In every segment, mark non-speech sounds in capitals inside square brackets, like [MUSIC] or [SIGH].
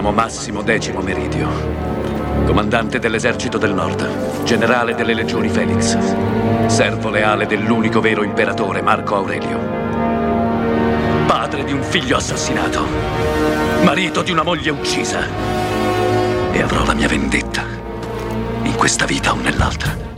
chiamo Massimo Decimo Meridio, comandante dell'esercito del nord, generale delle legioni Felix, servo leale dell'unico vero imperatore Marco Aurelio, padre di un figlio assassinato, marito di una moglie uccisa e avrò la mia vendetta, in questa vita o nell'altra.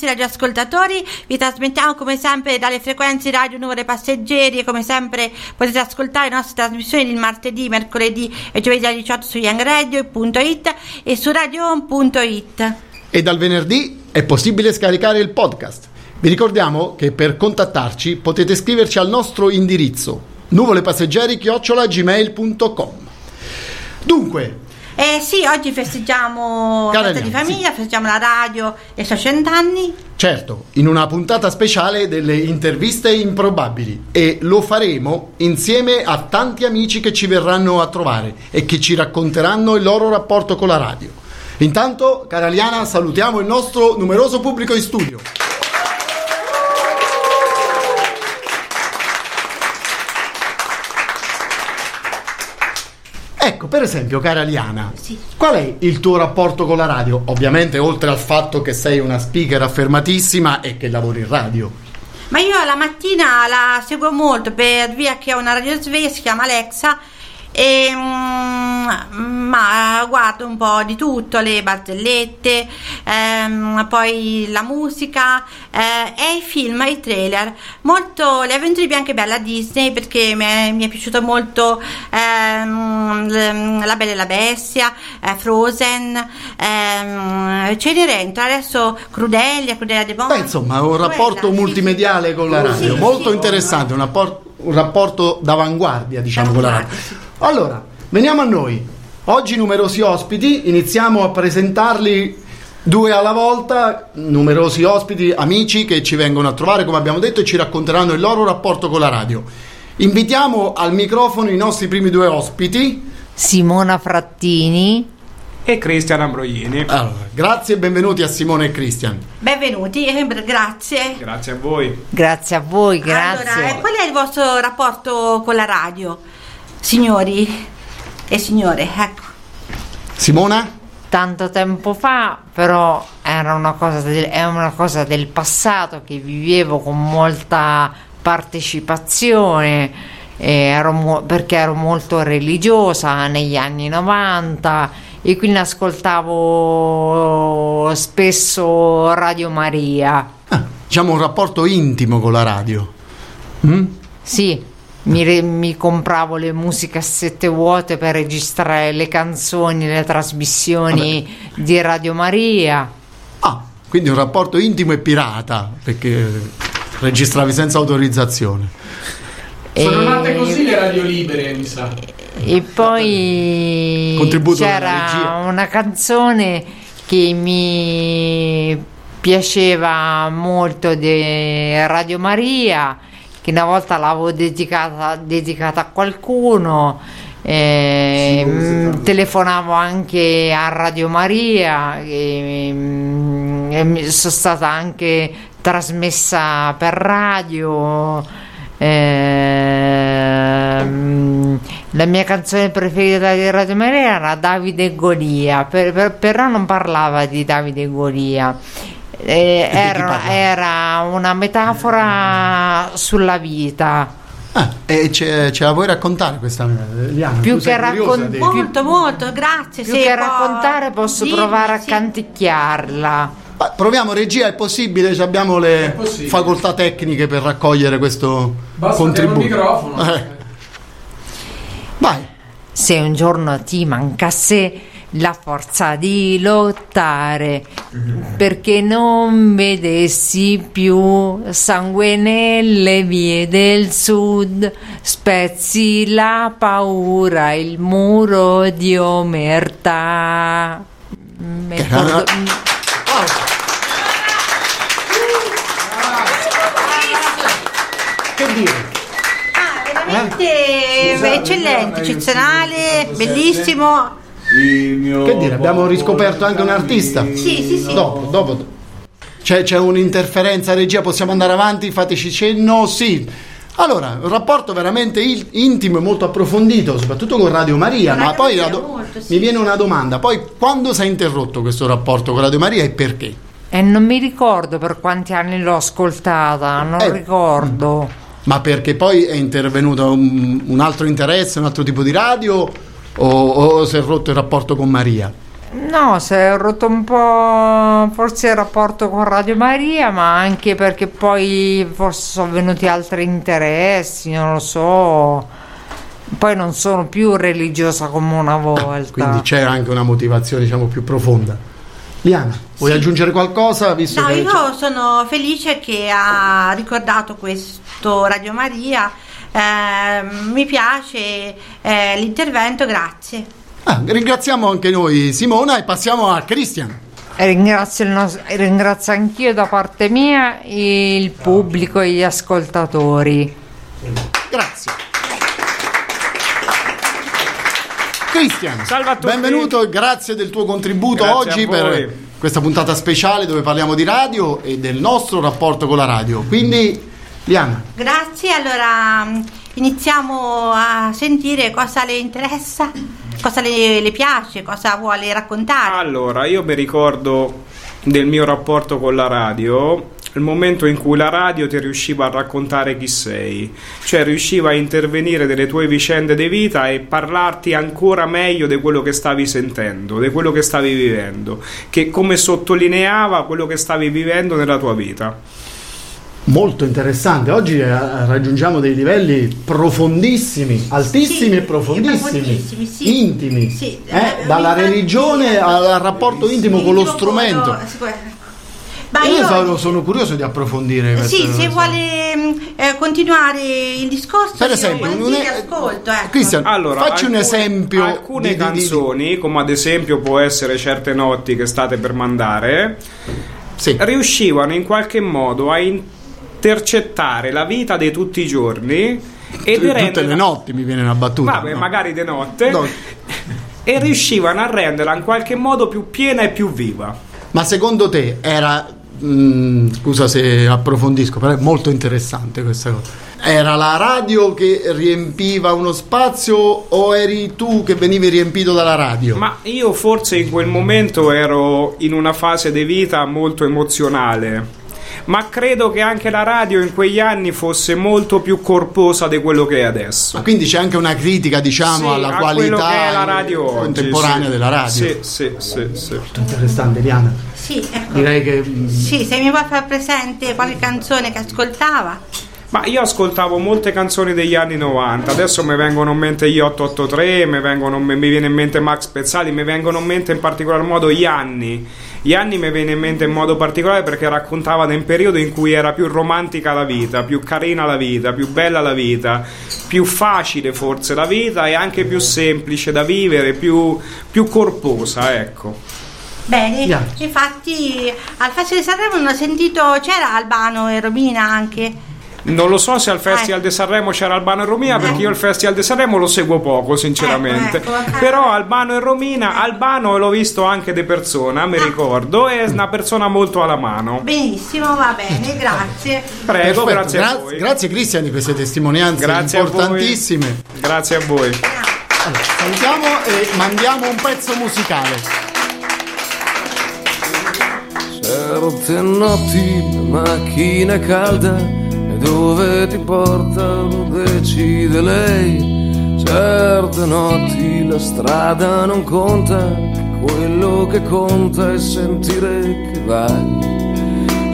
Nostri radioascoltatori. Vi trasmettiamo come sempre dalle frequenze radio Nuvole Passeggeri e come sempre potete ascoltare le nostre trasmissioni il martedì, mercoledì e giovedì alle 18 su youngradio.it e su radiohome.it. E dal venerdì è possibile scaricare il podcast. Vi ricordiamo che per contattarci potete scriverci al nostro indirizzo nuvolepasseggeri-gmail.com Dunque, eh sì, oggi festeggiamo Cara festa di famiglia, festeggiamo la radio e i suoi cent'anni. Certo, in una puntata speciale delle interviste improbabili e lo faremo insieme a tanti amici che ci verranno a trovare e che ci racconteranno il loro rapporto con la radio. Intanto, cara Liana, salutiamo il nostro numeroso pubblico in studio. Ecco, per esempio, cara Liana, Sì. qual è il tuo rapporto con la radio? Ovviamente, oltre al fatto che sei una speaker affermatissima e che lavori in radio. Ma io la mattina la seguo molto per via che ho una radio sveglia, si chiama Alexa. E, mm, ma guardo un po' di tutto, le barzellette, ehm, poi la musica eh, e i film, i trailer. Molto le avventure di Bianca e Disney perché mi è, mi è piaciuto molto ehm, La Bella e la Bestia, eh, Frozen, ehm, Cenerentola, adesso Crudelia, Crudelia de Bon. Beh, insomma, un rapporto Quella, sì, multimediale con la Sì, radio, sì, molto sì. interessante, un, rappor- un rapporto d'avanguardia, diciamo, con la radio. Allora, veniamo a noi. Oggi numerosi ospiti, iniziamo a presentarli due alla volta, numerosi ospiti, amici che ci vengono a trovare, come abbiamo detto, e ci racconteranno il loro rapporto con la radio. Invitiamo al microfono i nostri primi due ospiti. Simona Frattini. E Cristian Ambroglini. Allora, grazie e benvenuti a Simone e Cristian. Benvenuti, eh, grazie. Grazie a voi. Grazie a voi, grazie. Allora, eh, qual è il vostro rapporto con la radio, signori e signore? Ecco. Simona? Tanto tempo fa, però era una cosa del, è una cosa del passato che vivevo con molta partecipazione. e ero mo- perché ero molto religiosa negli anni 90 e quindi ascoltavo spesso Radio Maria. Ah, diciamo un rapporto intimo con la radio. Mm? Sì, mi, re- mi compravo le musicassette vuote per registrare le canzoni, le trasmissioni di Radio Maria. Ah, quindi un rapporto intimo e pirata, perché registravi senza autorizzazione. Sono nate così le radio libere, mi sa. E poi Contributo c'era una canzone che mi piaceva molto di Radio Maria, che una volta l'avevo dedicata, dedicata a qualcuno. eh, mm, telefonavo anche a Radio Maria e, mm, e sono stata anche trasmessa per radio Ehm, la mia canzone preferita di Radio Maria era Davide e Golia, per- per- però non parlava di Davide e Golia. Eh, era, era una metafora sulla vita. Ah, e ce, ce la vuoi raccontare questa eh, Liana? Più che curiosa raccon- di- Molto, molto, grazie. Più sì, che può raccontare posso dirmi, provare a sì. canticchiarla. Ma proviamo regia, è possibile? Ci Abbiamo le possibile. facoltà tecniche per raccogliere questo Basta contributo. microfono. Eh. Se un giorno ti mancasse la forza di lottare perché non vedessi più sangue nelle vie del sud? Spezzi la paura il muro di omertà Mi Che era- ricordo- Che dire? Veramente eccellente, eccezionale, bellissimo. Che dire? Abbiamo riscoperto anche un artista. Sì, sì, sì. Dopo, dopo. C'è, c'è un'interferenza regia, possiamo andare avanti? Fateci cenno? Sì. Allora, un rapporto veramente il- intimo e molto approfondito, soprattutto con Radio Maria, Radio ma poi do- molto, sì. mi viene una domanda, poi quando si è interrotto questo rapporto con Radio Maria e perché? e non mi ricordo per quanti anni l'ho ascoltata non Eh. ricordo Ma perché poi è intervenuto un, un altro interesse, un altro tipo di radio o, o si è rotto il rapporto con Maria? No, si è rotto un po' forse il rapporto con Radio Maria, ma anche perché poi forse sono venuti altri interessi, non lo so. Poi non sono più religiosa come una volta. Quindi c'è anche una motivazione diciamo più profonda. Liana, vuoi Sì. aggiungere qualcosa? Visto No, che io sono felice che ha ricordato questo Radio Maria. eh, mi piace eh, l'intervento, grazie. Ah, ringraziamo anche noi Simona e passiamo a Cristian. Ringrazio, il nos- ringrazio anch'io da parte mia il pubblico e gli ascoltatori. Grazie. Cristian, Salve a tutti. benvenuto e grazie del tuo contributo Grazie oggi per questa puntata speciale dove parliamo di radio e del nostro rapporto con la radio. Quindi, Liana, Grazie, allora mh, iniziamo a sentire cosa le interessa, cosa le, le piace, cosa vuole raccontare. Allora, io mi ricordo del mio rapporto con la radio, il momento in cui la radio ti riusciva a raccontare chi sei, cioè riusciva a intervenire delle tue vicende di vita e parlarti ancora meglio di quello che stavi sentendo, di quello che stavi vivendo, che come sottolineava quello che stavi vivendo nella tua vita. Molto interessante. Oggi eh, raggiungiamo dei livelli profondissimi, altissimi Sì, e profondissimi, profondissimi, sì. intimi, Sì, eh, eh, dalla religione al rapporto intimo con lo strumento. Ma Io io, sono, sono curioso di approfondire sì, se vuole mh, eh, continuare il discorso, Per io esempio, è- ascolto. Ecco. Cristian, Allora, facci un alcune- esempio Alcune di- di- di- di- canzoni, come ad esempio può essere Certe notti che state per mandare, Sì. riuscivano in qualche modo a intercettare la vita di tutti i giorni e Tutte renderla- le notti mi viene una battuta. Vabbè, no? magari di notte. No. E riuscivano a renderla in qualche modo più piena e più viva. Ma secondo te era mm, scusa se approfondisco, però è molto interessante questa cosa. Era la radio che riempiva uno spazio o eri tu che venivi riempito dalla radio? Ma io forse in quel momento ero in una fase di vita molto emozionale. Ma credo che anche la radio in quegli anni fosse molto più corposa di quello che è adesso. Ma quindi c'è anche una critica, diciamo, Sì, alla qualità che è la radio oggi, contemporanea sì. della radio. Sì, sì, sì, sì. Molto interessante, Diana. Sì, ecco. Direi che mm, Sì, se mi vuoi far presente qualche canzone che ascoltava. Ma io ascoltavo molte canzoni degli anni 90, adesso mi vengono in mente gli 883, mi, vengono, mi viene in mente Max Pezzali, mi vengono in mente in particolar modo gli anni. Gli anni mi viene in mente in modo particolare perché raccontavano un periodo in cui era più romantica la vita, più carina la vita, più bella la vita, più facile forse la vita e anche più semplice da vivere, più, più corposa, ecco. Bene, Yeah. infatti al Festival di Sanremo non ho sentito, c'era Albano e Romina anche. Non lo so se al Festival Eh. di Sanremo c'era Albano e Romina, perché io il Festival di Sanremo lo seguo poco, sinceramente. Ecco, ecco. Però Albano e Romina, Albano l'ho visto anche di persona, mi Ah. ricordo, è una persona molto alla mano. Benissimo, va bene, grazie. Prego, perfetto. grazie a Gra- voi. grazie a di queste testimonianze Grazie a voi. importantissime. Grazie a voi. Allora, salutiamo e mandiamo un pezzo musicale. Certe notti macchina calda dove ti porta lo decide lei. Certe notti la strada non conta, quello che conta è sentire che vai.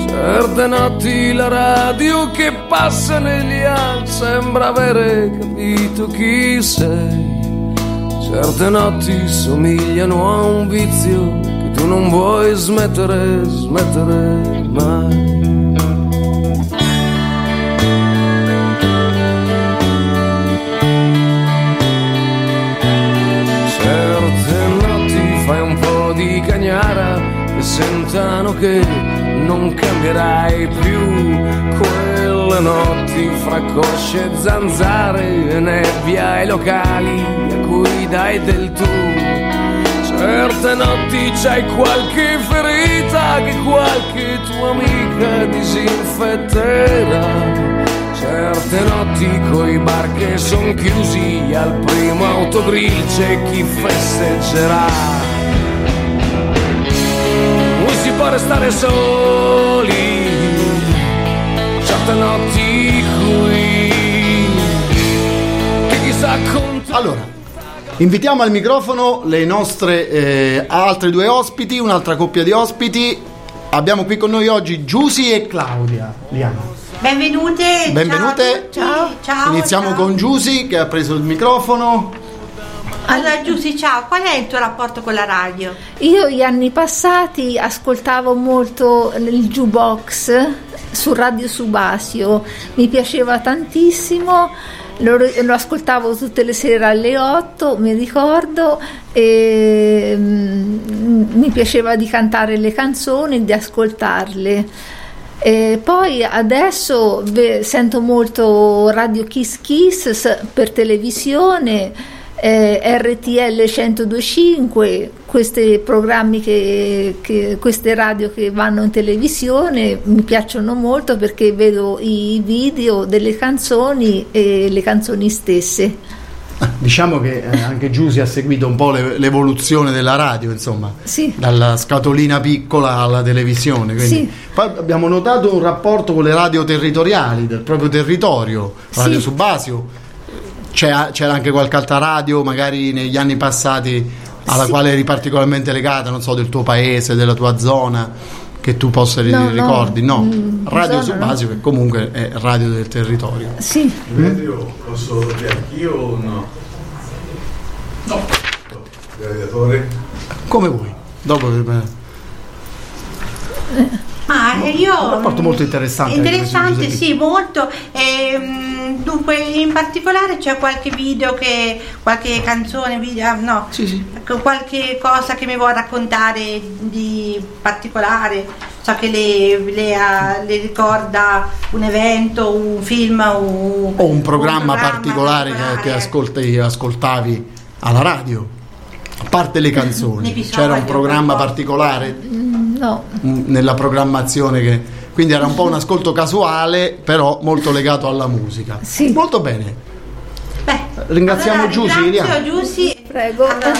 Certe notti la radio che passa negli anni sembra avere capito chi sei. Certe notti somigliano a un vizio che tu non vuoi smettere, smettere mai. Sentano che non cambierai più quelle notti fra cosce e zanzare e nebbia ai locali a cui dai del tu. Certe notti c'hai qualche ferita che qualche tua amica disinfetterà. Certe notti coi bar che son chiusi al primo autogrill c'è chi festeggerà. Può restare soli, certe notti qui, che chissà con Allora, invitiamo al microfono le nostre eh, altre due ospiti, un'altra coppia di ospiti. Abbiamo qui con noi oggi Giusy e Claudia. Liana. Benvenute. Benvenute. Ciao. a. Ciao. Iniziamo ciao. con Giusy che ha preso il microfono. Allora, Giussi, ciao. Qual è il tuo rapporto con la radio? Io gli anni passati ascoltavo molto il jukebox su Radio Subasio, mi piaceva tantissimo, lo, lo ascoltavo tutte le sere alle 8, mi ricordo, e mm, mi piaceva di cantare le canzoni, di ascoltarle. E poi adesso beh, sento molto Radio Kiss Kiss per televisione, eh, RTL 1025, questi programmi che, che- queste radio che vanno in televisione mi piacciono molto perché vedo i video delle canzoni e le canzoni stesse. Diciamo che eh, anche Giusy ha seguito un po' l'e- l'evoluzione della radio, insomma, Sì. dalla scatolina piccola alla televisione. Sì. Poi abbiamo notato un rapporto con le radio territoriali del proprio territorio, Radio Sì. Subasio. C'è- c'era anche qualche altra radio, magari negli anni passati, alla Sì. quale eri particolarmente legata, non so, del tuo paese, della tua zona, che tu possa No, no, ricordi? No, mm, Radio zona no. Che comunque è radio del territorio. Sì. Radio posso dire anch'io o no? No. Gladiatore? Come vuoi? Dopo eh, Eh, io. Un rapporto molto interessante Interessante, sì, molto. Ehm, dunque, in particolare c'è qualche video che. qualche canzone, video. ah, no. Sì, sì. Qualche cosa che mi vuoi raccontare di particolare. So che le, le, ah, le ricorda un evento, un film un, o un programma, un particolare, che- particolare. Che, ascolti- ascoltavi alla radio. A parte le canzoni, c'era un programma particolare No, mm, nella programmazione che quindi era un po' un ascolto casuale, però molto legato alla musica. Sì. Molto bene. Beh, Ringraziamo allora, Giusy, ringrazio. Giusy. prego. Allora,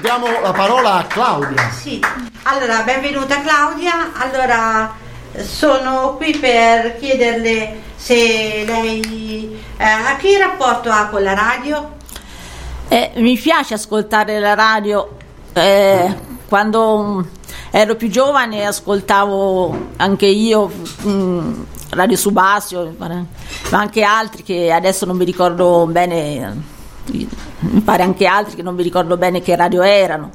Diamo la parola a Claudia. Sì, allora benvenuta Claudia. Allora sono qui per chiederle se lei eh, a che rapporto ha con la radio? Eh, mi piace ascoltare la radio. Eh, quando mm, ero più giovane ascoltavo anche io mm, Radio Subasio, ma anche altri che adesso non mi ricordo bene, mi pare anche altri che non mi ricordo bene che radio erano.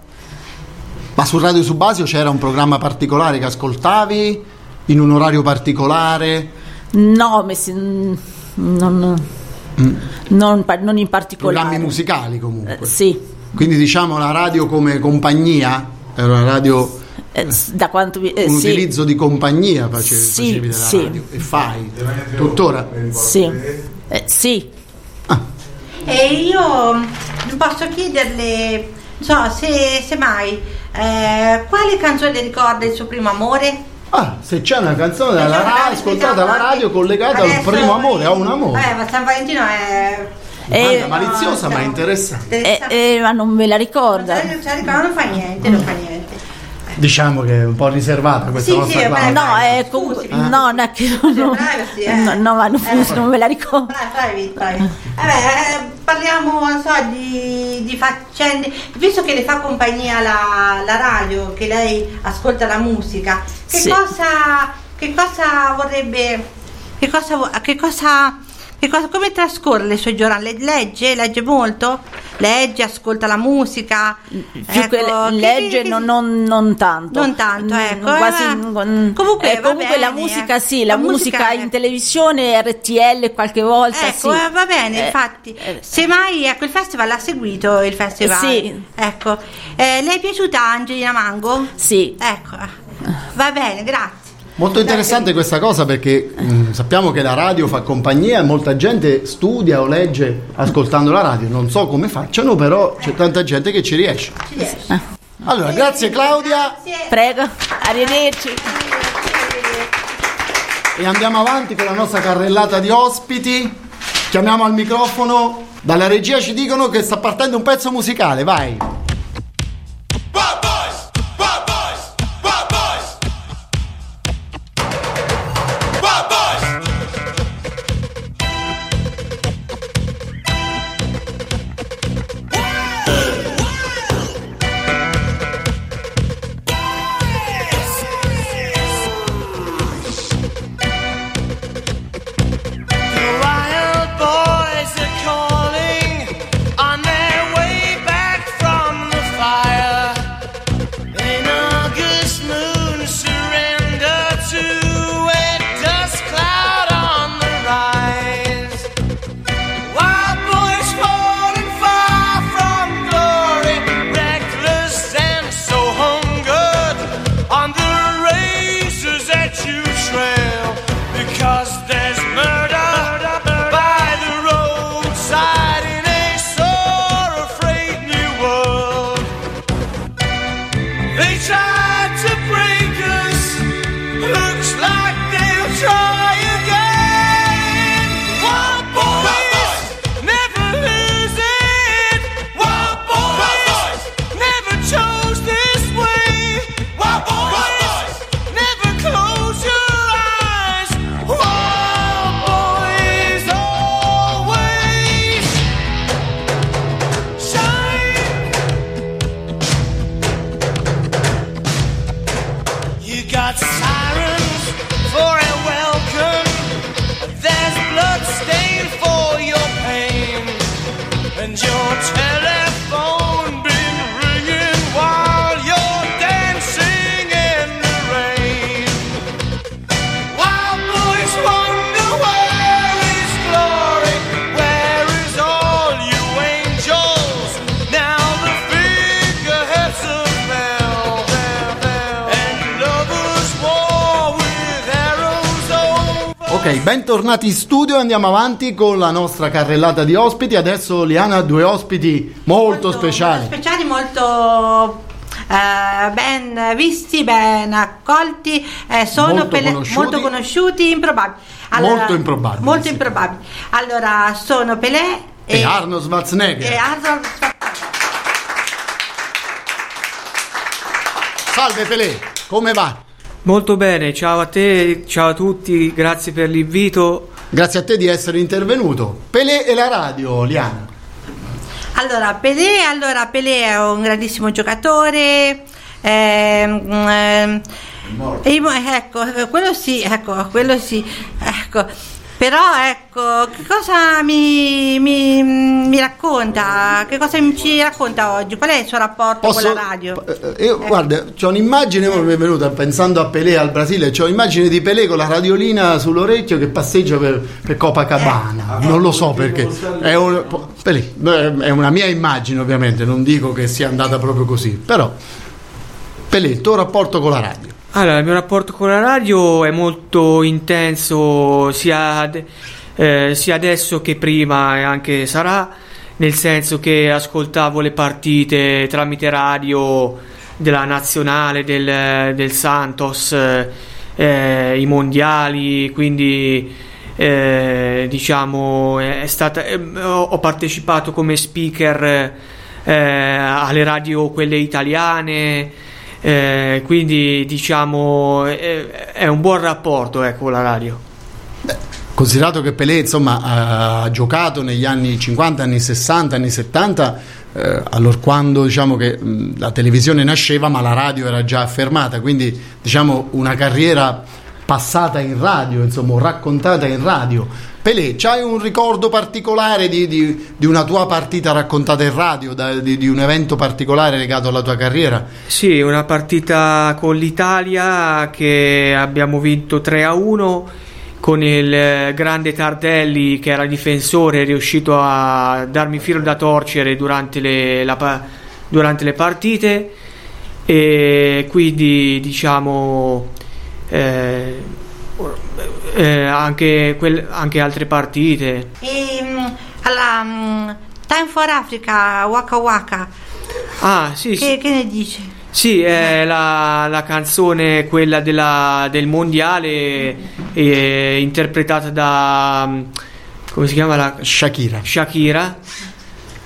Ma su Radio Subasio c'era un programma particolare che ascoltavi in un orario particolare? No, si- mm, non, non pa- non in particolare. Programmi musicali comunque. Eh, sì, Quindi diciamo la radio come compagnia, era una radio, eh, da quanto mi- eh, un sì. utilizzo di compagnia facevi, Sì, facevi della sì. radio e fai tuttora. Sì, eh, sì. E io mm, posso chiederle, non so, se, se mai, eh, quale canzone ricorda il suo primo amore? Ah, se c'è una canzone Diciamo, radio, ascoltata diciamo alla radio anche- collegata al primo amore, a un amore. Eh, ma San Valentino è... Eh, Guarda, maliziosa ma interessante. Eh, interessante. eh, ma non me la Non ricorda. la ricorda, non fa niente, non fa niente. Diciamo che è un po' riservata questa Sì, nostra sì, vabbè. No, eh, comunque, scusi. no, non è che non, privacy, eh. no, no, ma non, Eh. non me la ricordo. Bravi, bravi, eh, parliamo non so, di, di faccende, visto che le fa compagnia la, la radio, che lei ascolta la musica, che Sì. cosa, che cosa vorrebbe, che cosa, che cosa che cosa, come trascorre le sue giornate? Legge? Legge molto? Legge, ascolta la musica? più Ecco, che le- legge che- non, non- non tanto Non tanto, Mm, ecco, quasi- eh, comunque eh, comunque la bene, musica eh. sì la, La musica, musica, in eh. televisione RTL qualche volta Ecco, sì eh, va bene, Eh, infatti. eh, Semmai, ecco, il festival l'ha seguito, il festival. Sì. Ecco. Eh, le è piaciuta Angelina Mango? sì Ecco. Va bene, grazie. Molto interessante questa cosa perché mh, sappiamo che la radio fa compagnia e molta gente studia o legge ascoltando la radio. Non so come facciano, però c'è tanta gente che ci riesce. Ci riesce. Allora, grazie Claudia prego arrivederci e andiamo avanti con la nostra carrellata di ospiti. Chiamiamo al microfono. Dalla regia ci dicono che sta partendo un pezzo musicale, vai. In studio, andiamo avanti con la nostra carrellata di ospiti. Adesso Liana ha due ospiti molto, speciali. Molto speciali, molto eh, ben visti, ben accolti, eh, sono Molto Pelé- conosciuti. molto conosciuti, improbabili. Molto improbabili, Molto sì. improbabili. Allora, sono Pelé E Arnold Schwarzenegger. e Arnold Salve Pelé, come va? Molto bene, ciao a te, ciao a tutti, grazie per l'invito. Grazie a te di essere intervenuto. Pelé e la radio, Liana. Allora, Pelé, allora, Pelé è un grandissimo giocatore. ehm, ehm, ecco, quello sì, ecco, quello sì, ecco. Però ecco, che cosa mi, mi- mi racconta? Che cosa mi ci racconta oggi? Qual è il suo rapporto Posso- con la radio? Eh, Io, guarda, c'ho un'immagine, ora mi è venuta pensando a Pelé al Brasile, c'ho un'immagine di Pelé con la radiolina sull'orecchio che passeggia per, per Copacabana. Non lo so perché. È, un- Pelé, è una mia immagine, ovviamente, non dico che sia andata proprio così. Però, Pelé, il tuo rapporto con la radio. Allora, il mio rapporto con la radio è molto intenso sia, ad- eh, sia adesso che prima e anche sarà, nel senso che ascoltavo le partite tramite radio della nazionale, del, del Santos, eh, i mondiali, quindi eh, diciamo stata, eh, ho ho partecipato come speaker eh, alle radio quelle italiane. Eh, quindi diciamo eh, è un buon rapporto ecco, con la radio. Considerato che Pelé insomma, ha giocato negli anni 50, anni 60, anni 70, eh, allora quando diciamo che mh, la televisione nasceva ma la radio era già affermata, quindi diciamo una carriera passata in radio, insomma, raccontata in radio. Pelé, c'hai un ricordo particolare di, di- di una tua partita raccontata in radio, da- di, di un evento particolare legato alla tua carriera? Sì, una partita con l'Italia che abbiamo vinto 3 a 1 con il eh, grande Tardelli che era difensore, è riuscito a darmi filo da torcere durante le, la durante le partite e quindi diciamo eh, eh, anche, quel- anche altre partite. E mm, alla mm, Time for Africa, Waka Waka, Ah, sì, sì. che, che ne dici? Sì, è la, la canzone quella della- del mondiale eh, interpretata da mm, come si chiama la Shakira. Shakira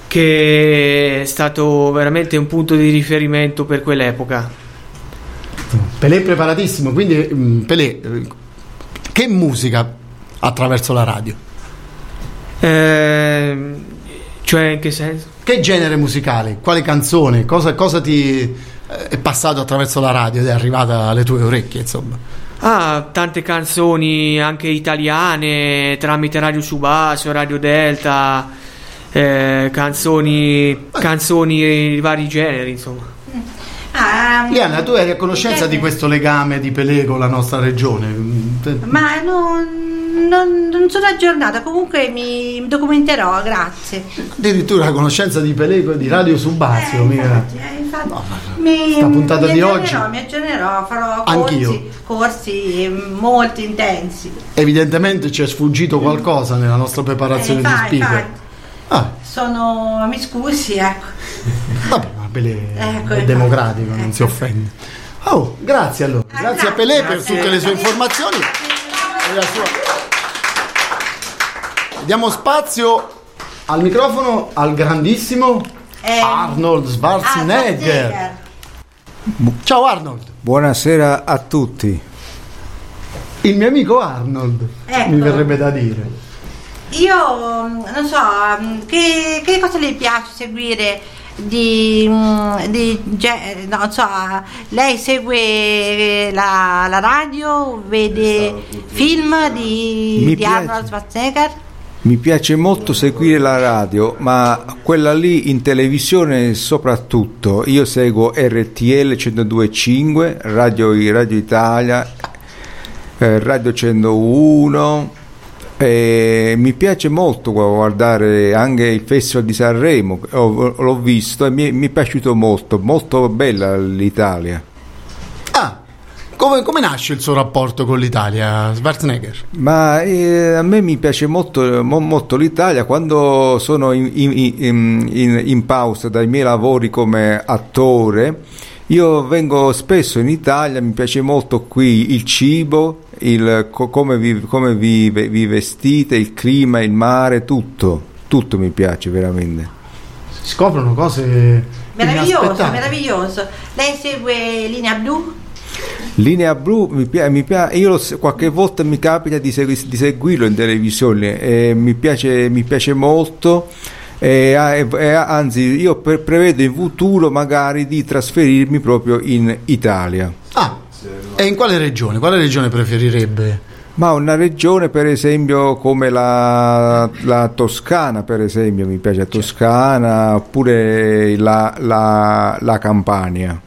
che è stato veramente un punto di riferimento per quell'epoca. Pelé è preparatissimo, quindi Pelé, eh, che musica attraverso la radio? Ehm, cioè in che senso? Che genere musicale? Quale canzone? Cosa, cosa ti eh, è passato attraverso la radio ed è arrivata alle tue orecchie, insomma? Ah, tante canzoni anche italiane tramite Radio Subasio, Radio Delta, eh, canzoni, canzoni di vari generi, insomma. Ah, Liana, tu eri a conoscenza di questo legame di Pelé con la nostra regione? Mm, Ma non, non- non sono aggiornata, comunque mi documenterò, grazie. Addirittura a conoscenza di Pelé di Radio Subasio, mica. Eh, infatti, mi, sta puntata mi di aggiornerò, oggi- Mi aggiornerò, farò Anch'io. corsi, corsi mm, molto intensi. Evidentemente ci è sfuggito qualcosa nella nostra preparazione Eh, di infatti, speaker. infatti. Ah, Sono, mi scusi, ecco. vabbè, Pelé Ecco, è democratico, non si offende. Oh, grazie allora. Grazie a Pelé per grazie. tutte le sue informazioni. Sua- Diamo spazio al microfono al grandissimo Eh, Arnold Schwarzenegger. Ciao Arnold, Buonasera a tutti. il mio amico Arnold, Ecco. mi verrebbe da dire. Io mm, non so, mm, che, che cosa le piace seguire di, mm, di non so, lei segue la, la radio, vede film di, Mi di piace. Arnold Schwarzenegger? Mi piace molto seguire la radio, ma quella lì in televisione soprattutto. Io seguo RTL 102.5, Radio, Radio Italia, eh, Radio 101. E mi piace molto guardare anche il Festival di Sanremo, ho- l'ho visto e mi, mi è piaciuto molto, molto bella l'Italia. Ah, come, come nasce il suo rapporto con l'Italia, Schwarzenegger? Ma eh, a me mi piace molto, mo- molto l'Italia quando sono in- in- in- in pausa dai miei lavori come attore. Io vengo spesso in Italia, mi piace molto qui il cibo, il, co- come, vi, come vi, vi vestite, il clima, il mare, tutto, tutto mi piace veramente. Si scoprono cose Meraviglioso, inaspettate. meraviglioso. Lei segue Linea Blu? Linea blu, mi pia- mi pia- io lo qualche volta mi capita di, segui- di seguirlo in televisione e mi piace, mi piace molto. E, e- anzi, io pre- prevedo in futuro magari di trasferirmi proprio in Italia. Ah, e in quale regione? Quale regione preferirebbe? Ma una regione, per esempio, come la, la Toscana, per esempio, mi piace la Toscana, oppure la, la- la Campania.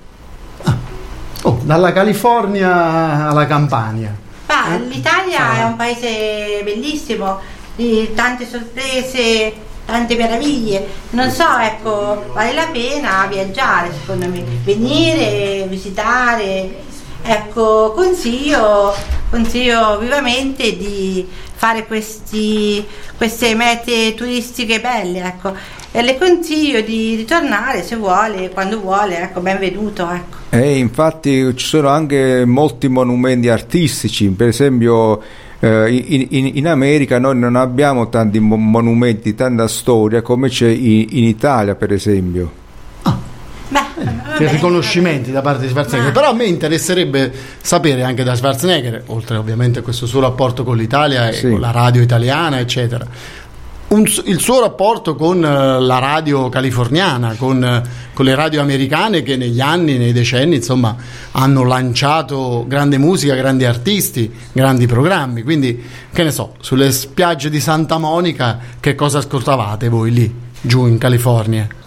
Oh, dalla California alla Campania. Ma l'Italia è un paese bellissimo, di tante sorprese, tante meraviglie. Non so, ecco, vale la pena viaggiare secondo me, venire, visitare. Ecco, consiglio, consiglio vivamente di fare questi, queste mete turistiche belle, ecco. E le consiglio di ritornare se vuole, quando vuole, ecco, benvenuto, ecco. E infatti ci sono anche molti monumenti artistici, per esempio in, in- in America noi non abbiamo tanti mo- monumenti, tanta storia come c'è in, in Italia per esempio. Che riconoscimenti da parte di Schwarzenegger. Però a me interesserebbe sapere anche da Schwarzenegger, oltre ovviamente a questo suo rapporto con l'Italia e Sì. con la radio italiana, eccetera. Un il suo rapporto con eh, la radio californiana, con, eh, con le radio americane che negli anni, nei decenni, insomma, hanno lanciato grande musica, grandi artisti, grandi programmi. Quindi, che ne so, sulle spiagge di Santa Monica, che cosa ascoltavate voi lì, giù in California?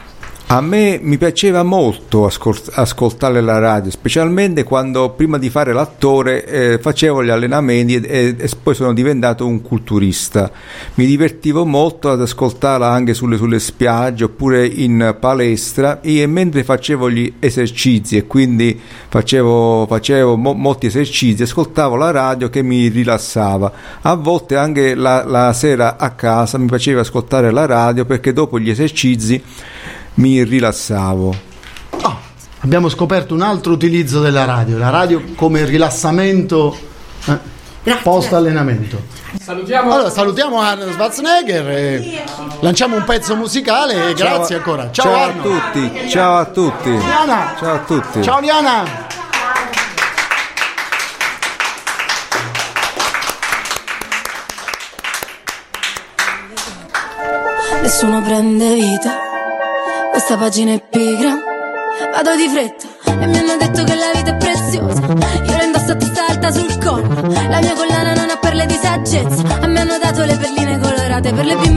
A me mi piaceva molto ascol- ascoltare la radio, specialmente quando prima di fare l'attore eh, facevo gli allenamenti e, e- e poi sono diventato un culturista. Mi divertivo molto ad ascoltarla anche sulle, sulle spiagge oppure in palestra e mentre facevo gli esercizi e quindi facevo, facevo mo- molti esercizi, ascoltavo la radio che mi rilassava. A volte anche la, la sera a casa mi piaceva ascoltare la radio perché dopo gli esercizi mi rilassavo. Abbiamo scoperto un altro utilizzo della radio, la radio come rilassamento eh, post allenamento. Salutiamo. Allora salutiamo Arnold Schwarzenegger e lanciamo un pezzo musicale e grazie ancora. Ciao, ciao a tutti, ciao a tutti. Liana. Ciao a tutti. Ciao Liana. Nessuno prende vita, questa pagina è pigra. Vado di fretta e mi hanno detto che la vita è preziosa. Io la indosso a testa alta sul collo, la mia collana non ha perle di saggezza. A me hanno dato le perline colorate per le bimbe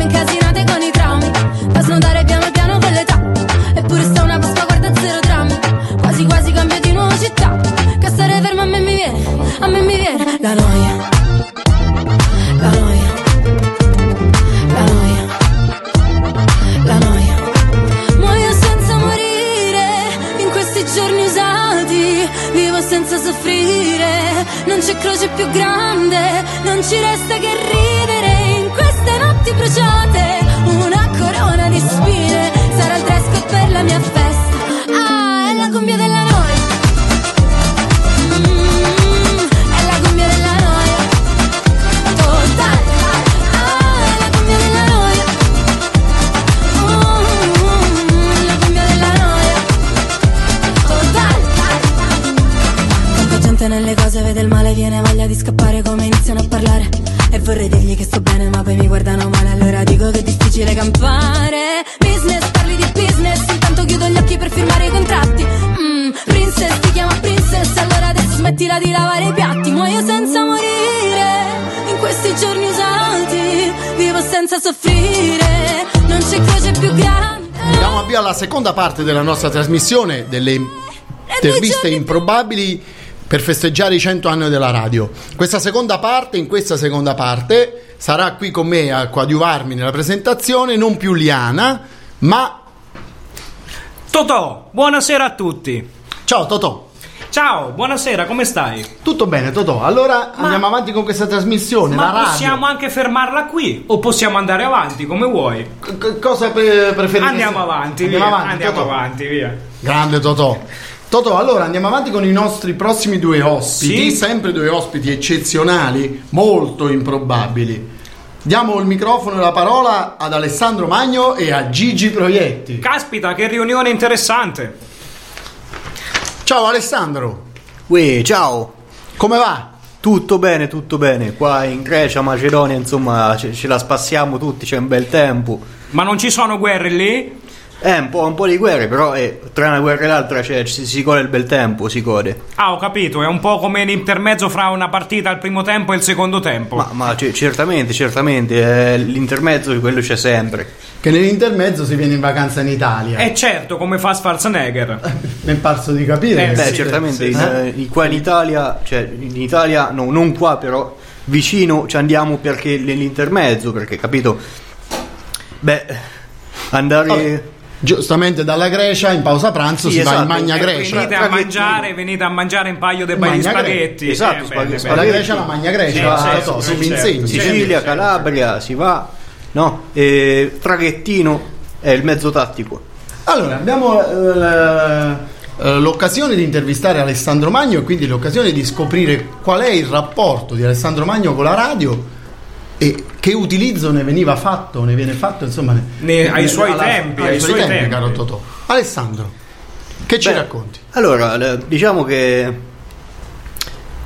seconda parte della nostra trasmissione delle interviste improbabili per festeggiare i 100 anni della radio. Questa seconda parte, in questa seconda parte, sarà qui con me a coadiuvarmi nella presentazione non più Liana, ma Totò, buonasera a tutti. Ciao Totò. Ciao, buonasera, come stai? Tutto bene Totò, allora andiamo avanti con questa trasmissione, la Ma radio. possiamo anche fermarla qui o possiamo andare avanti come vuoi? cosa pre- preferite? Andiamo avanti, Andiamo via. avanti, andiamo Totò. avanti, via. Grande Totò. Totò, allora andiamo avanti con i nostri prossimi due ospiti, Sì. sempre due ospiti eccezionali, molto improbabili. Diamo il microfono e la parola ad Alessandro Magno e a Gigi Proietti. Caspita, che riunione interessante. Ciao Alessandro. Uè, ciao. Come va? Tutto bene, tutto bene. Qua in Grecia, Macedonia, insomma, ce, ce la spassiamo tutti, c'è un bel tempo. Ma non ci sono guerre lì? Eh, un po', un po' di guerre, però eh, tra una guerra e l'altra cioè, si, si gode il bel tempo, si gode. Ah, ho capito, è un po' come l'intermezzo fra una partita al primo tempo e il secondo tempo. Ma, ma c- certamente, certamente, eh, l'intermezzo quello c'è sempre. Che nell'intermezzo si viene in vacanza in Italia. Eh certo, come fa Schwarzenegger. [LAUGHS] Mi è parso di capire. Eh, Beh, sì, certamente, sì, in, sì. eh, in- qua in Italia, cioè in Italia, no, non qua però, vicino ci andiamo perché nell'intermezzo, perché capito? Beh, andare... Giustamente dalla Grecia in pausa pranzo Sì, si va esatto. in Magna E Grecia. Venite a mangiare, venite a mangiare un paio di Gre- spaghetti. Esatto, Eh, spaghetti- bene, spaghetti. bene. La Grecia, la Magna Grecia, Sì, certo, mi certo. insegni. Sicilia, Calabria, si va, no? E traghettino è il mezzo tattico. Allora, abbiamo eh, eh, l'occasione di intervistare Alessandro Magno e quindi l'occasione di scoprire qual è il rapporto di Alessandro Magno con la radio e che utilizzo ne veniva fatto, ne viene fatto, insomma, Ne- ai suoi alla- tempi, ai, ai suoi suoi tempi, tempi. caro Totò. Alessandro, che ci Beh, racconti? Allora, diciamo che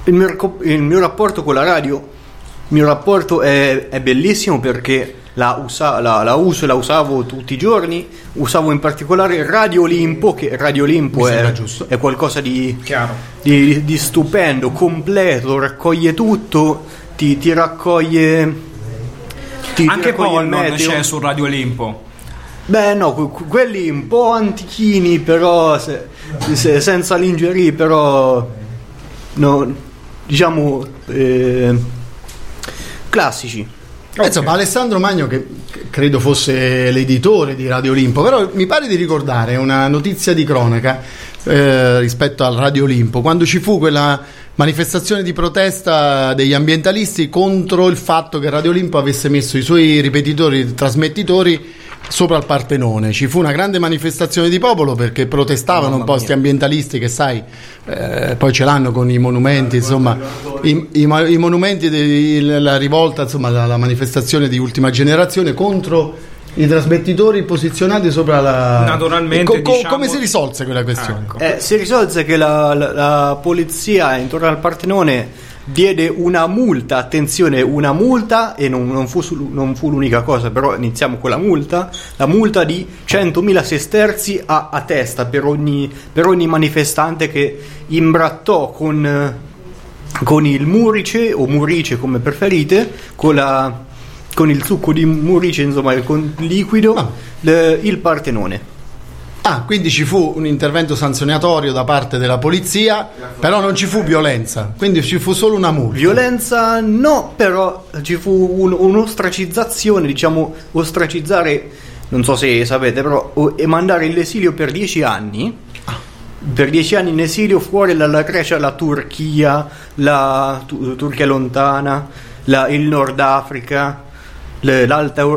il mio, il mio rapporto con la radio, il mio rapporto è, è bellissimo perché la, usa- la- la uso e la usavo tutti i giorni. Usavo in particolare Radio Olimpo, che Radio Olimpo è, è qualcosa di, di- di stupendo, completo, raccoglie tutto, ti, ti raccoglie. ti- ti Anche raccoglie il Pollon c'è su Radio Olimpo. Beh, no, que- que- quelli un po' antichini, però se- se- senza lingerie, però no, diciamo eh, classici. Eh, Insomma, Alessandro Magno, che che credo fosse l'editore di Radio Olimpo, però mi pare di ricordare una notizia di cronaca eh, rispetto al Radio Olimpo, quando ci fu quella manifestazione di protesta degli ambientalisti contro il fatto che Radio Olimpo avesse messo i suoi ripetitori, trasmettitori sopra il Partenone. Ci fu una grande manifestazione di popolo perché protestavano Mamma un po' questi ambientalisti che sai, eh, poi ce l'hanno con i monumenti, insomma, i, i i monumenti della rivolta, insomma, la, la manifestazione di ultima generazione contro i trasmettitori posizionati sopra la... Naturalmente, co- co- diciamo- Come si risolse quella questione? Eh, si risolse che la, la- la polizia intorno al Partenone diede una multa, attenzione, una multa, e non, non fu, non fu l'unica cosa, però iniziamo con la multa, la multa di 100.000 sesterzi a, a testa per ogni, per ogni manifestante che imbrattò con, con il murice o murice come preferite, con, la- con il succo di murice, insomma, il con- liquido, le- il Partenone. Ah, quindi ci fu un intervento sanzionatorio da parte della polizia, però non ci fu violenza, quindi ci fu solo una multa. Violenza no, però ci fu un- un'ostracizzazione, diciamo, ostracizzare, non so se sapete, però o- e mandare in esilio per dieci anni. Per dieci anni in esilio fuori dalla Grecia, la Turchia, la Tu- Turchia lontana, la- il Nord Africa, le-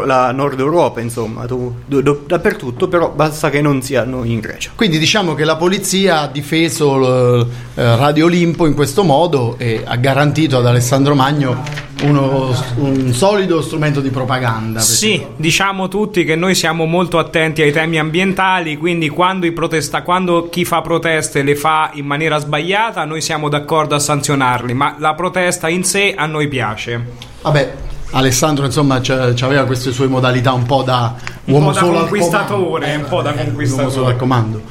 la Nord Europa, insomma, tu- do- do- dappertutto, però basta che non siano in Grecia. Quindi diciamo che la polizia ha difeso eh, Radio Olimpo in questo modo e ha garantito ad Alessandro Magno uno- un solido strumento di propaganda. Sì, diciamo tutti che noi siamo molto attenti ai temi ambientali, quindi quando, i protesta- quando chi fa proteste le fa in maniera sbagliata, noi siamo d'accordo a sanzionarli, ma la protesta in sé a noi piace. Vabbè, Alessandro insomma aveva queste sue modalità un po' da Un uomo po' da solo al conquistatore, un po' da comando. Uomo solo conquistatore. al comando.